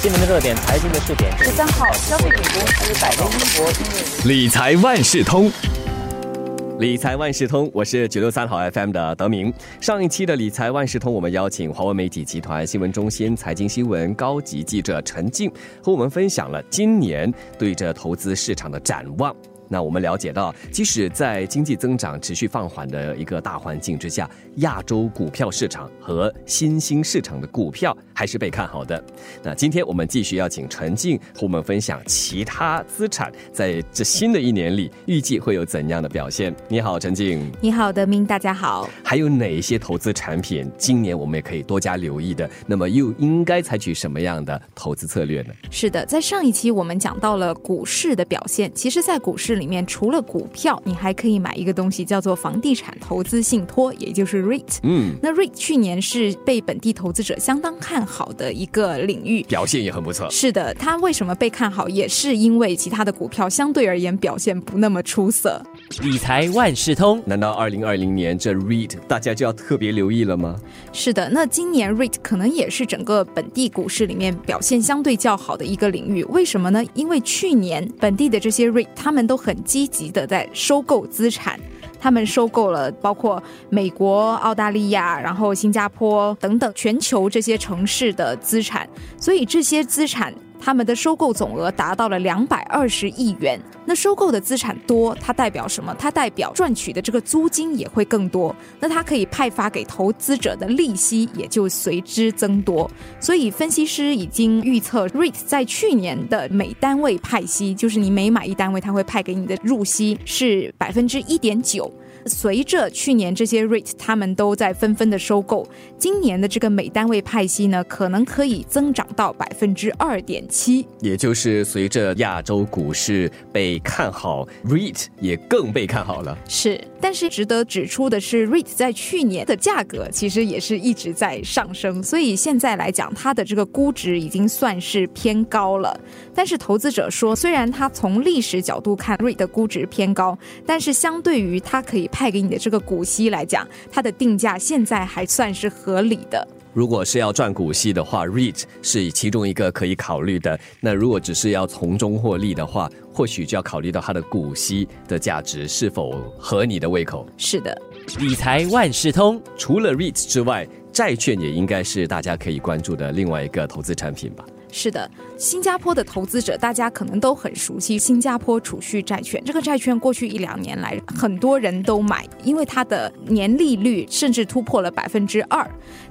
新闻的热点，财经的热点。十三号，消费品公司百威英博理财万事通，理财万事通，我是九六三号 FM 的德明。上一期的理财万事通，我们邀请华为媒体集团新闻中心财经新闻高级记者陈静，和我们分享了今年对这投资市场的展望。那我们了解到，即使在经济增长持续放缓的一个大环境之下，亚洲股票市场和新兴市场的股票还是被看好的。那今天我们继续邀请陈静和我们分享其他资产在这新的一年里预计会有怎样的表现。你好，陈静。你好，德明。大家好。还有哪一些投资产品今年我们也可以多加留意的？那么又应该采取什么样的投资策略呢？是的，在上一期我们讲到了股市的表现。其实，在股市。里面除了股票，你还可以买一个东西，叫做房地产投资信托，也就是 REIT。嗯，那 REIT 去年是被本地投资者相当看好的一个领域，表现也很不错。是的，它为什么被看好，也是因为其他的股票相对而言表现不那么出色。理财万事通，难道二零二零年这 REIT 大家就要特别留意了吗？是的，那今年 REIT 可能也是整个本地股市里面表现相对较好的一个领域。为什么呢？因为去年本地的这些 REIT 他们都很很积极的在收购资产，他们收购了包括美国、澳大利亚，然后新加坡等等全球这些城市的资产，所以这些资产。他们的收购总额达到了两百二十亿元。那收购的资产多，它代表什么？它代表赚取的这个租金也会更多。那它可以派发给投资者的利息也就随之增多。所以分析师已经预测，REIT 在去年的每单位派息，就是你每买一单位，它会派给你的入息是百分之一点九。随着去年这些 REIT 他们都在纷纷的收购，今年的这个每单位派息呢，可能可以增长到百分之二点七。也就是随着亚洲股市被看好，REIT 也更被看好了。是，但是值得指出的是，REIT 在去年的价格其实也是一直在上升，所以现在来讲，它的这个估值已经算是偏高了。但是投资者说，虽然它从历史角度看，REIT 的估值偏高，但是相对于它可以。派给你的这个股息来讲，它的定价现在还算是合理的。如果是要赚股息的话，REIT 是其中一个可以考虑的。那如果只是要从中获利的话，或许就要考虑到它的股息的价值是否合你的胃口。是的，理财万事通，除了 REIT 之外，债券也应该是大家可以关注的另外一个投资产品吧。是的，新加坡的投资者大家可能都很熟悉新加坡储蓄债券。这个债券过去一两年来，很多人都买，因为它的年利率甚至突破了百分之二。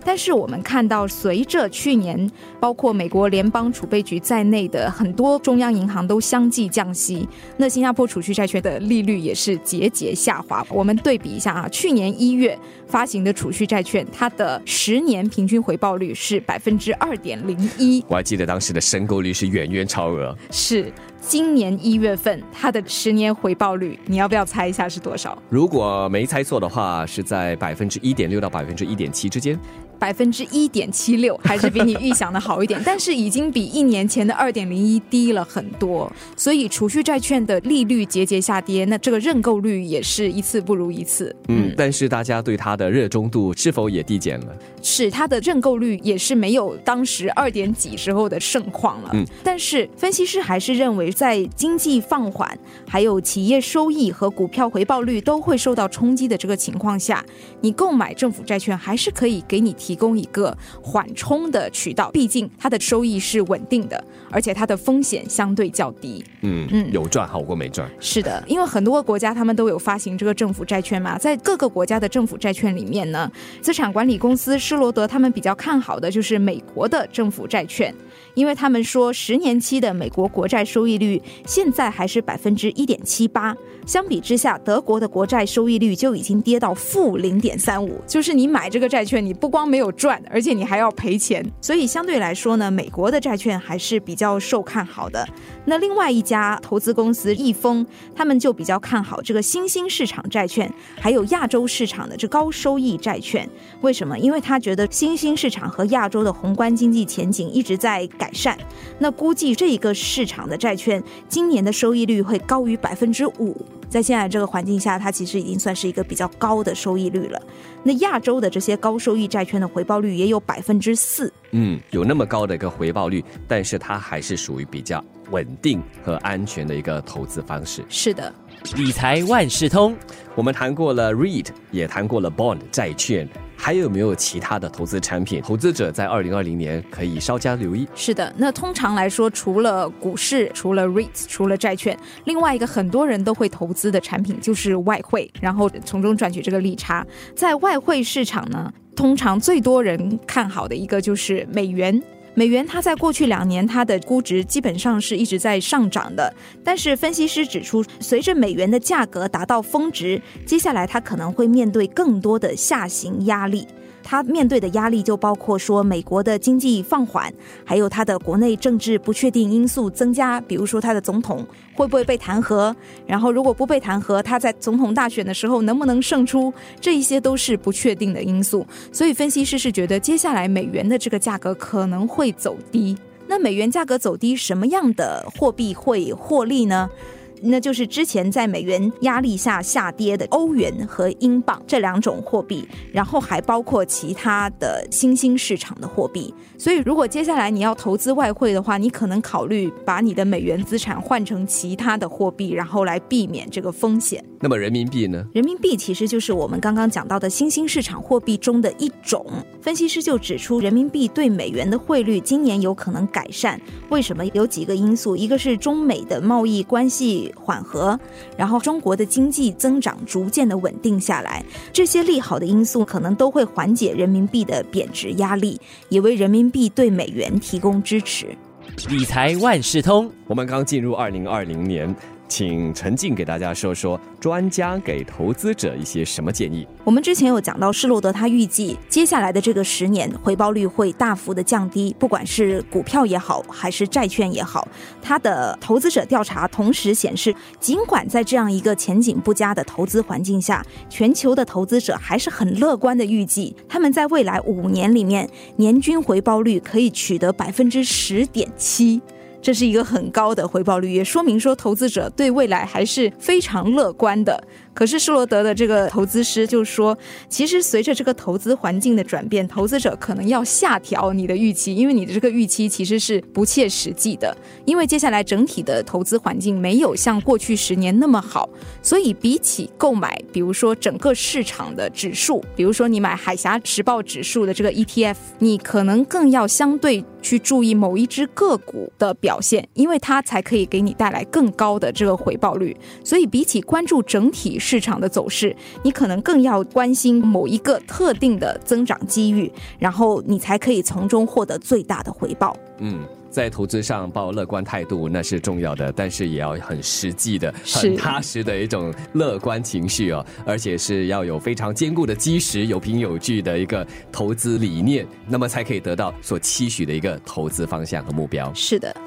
但是我们看到，随着去年包括美国联邦储备局在内的很多中央银行都相继降息，那新加坡储蓄债券的利率也是节节下滑。我们对比一下啊，去年一月发行的储蓄债券，它的十年平均回报率是百分之二点零一。我还记得。当时的申购率是远远超额，是今年一月份它的十年回报率，你要不要猜一下是多少？如果没猜错的话，是在百分之一点六到百分之一点七之间。百分之一点七六，还是比你预想的好一点，但是已经比一年前的二点零一低了很多。所以储蓄债券的利率节节下跌，那这个认购率也是一次不如一次。嗯，但是大家对它的热衷度是否也递减了？是，它的认购率也是没有当时二点几时候的盛况了。嗯，但是分析师还是认为，在经济放缓，还有企业收益和股票回报率都会受到冲击的这个情况下，你购买政府债券还是可以给你提供一个缓冲的渠道，毕竟它的收益是稳定的，而且它的风险相对较低。嗯嗯，有赚好过没赚。是的，因为很多国家他们都有发行这个政府债券嘛，在各个国家的政府债券里面呢，资产管理公司施罗德他们比较看好的就是美国的政府债券。因为他们说，十年期的美国国债收益率现在还是百分之一点七八，相比之下，德国的国债收益率就已经跌到负零点三五，就是你买这个债券，你不光没没有赚，而且你还要赔钱。所以相对来说呢，美国的债券还是比较受看好的。那另外一家投资公司易丰，他们就比较看好这个新兴市场债券，还有亚洲市场的这高收益债券。为什么？因为他觉得新兴市场和亚洲的宏观经济前景一直在。改善，那估计这一个市场的债券今年的收益率会高于百分之五。在现在这个环境下，它其实已经算是一个比较高的收益率了。那亚洲的这些高收益债券的回报率也有百分之四，嗯，有那么高的一个回报率，但是它还是属于比较稳定和安全的一个投资方式。是的，理财万事通，我们谈过了 REIT，也谈过了 Bond 债券，还有没有其他的投资产品？投资者在二零二零年可以稍加留意。是的。那通常来说，除了股市，除了 REITs，除了债券，另外一个很多人都会投资的产品就是外汇，然后从中赚取这个利差。在外汇市场呢，通常最多人看好的一个就是美元。美元它在过去两年它的估值基本上是一直在上涨的，但是分析师指出，随着美元的价格达到峰值，接下来它可能会面对更多的下行压力。他面对的压力就包括说美国的经济放缓，还有他的国内政治不确定因素增加，比如说他的总统会不会被弹劾，然后如果不被弹劾，他在总统大选的时候能不能胜出，这一些都是不确定的因素。所以分析师是觉得接下来美元的这个价格可能会走低。那美元价格走低，什么样的货币会获利呢？那就是之前在美元压力下下跌的欧元和英镑这两种货币，然后还包括其他的新兴市场的货币。所以，如果接下来你要投资外汇的话，你可能考虑把你的美元资产换成其他的货币，然后来避免这个风险。那么人民币呢？人民币其实就是我们刚刚讲到的新兴市场货币中的一种。分析师就指出，人民币对美元的汇率今年有可能改善。为什么？有几个因素，一个是中美的贸易关系缓和，然后中国的经济增长逐渐的稳定下来，这些利好的因素可能都会缓解人民币的贬值压力，也为人民币对美元提供支持。理财万事通，我们刚进入二零二零年，请陈静给大家说说专家给投资者一些什么建议。我们之前有讲到，施罗德他预计接下来的这个十年回报率会大幅的降低，不管是股票也好，还是债券也好。他的投资者调查同时显示，尽管在这样一个前景不佳的投资环境下，全球的投资者还是很乐观的预计，他们在未来五年里面年均回报率可以取得百分之十点七。这是一个很高的回报率，也说明说投资者对未来还是非常乐观的。可是施罗德的这个投资师就说，其实随着这个投资环境的转变，投资者可能要下调你的预期，因为你的这个预期其实是不切实际的。因为接下来整体的投资环境没有像过去十年那么好，所以比起购买，比如说整个市场的指数，比如说你买海峡时报指数的这个 ETF，你可能更要相对去注意某一只个股的表现，因为它才可以给你带来更高的这个回报率。所以比起关注整体市场的走势，你可能更要关心某一个特定的增长机遇，然后你才可以从中获得最大的回报。嗯，在投资上抱乐观态度那是重要的，但是也要很实际的、很踏实的一种乐观情绪哦，而且是要有非常坚固的基石、有凭有据的一个投资理念，那么才可以得到所期许的一个投资方向和目标。是的。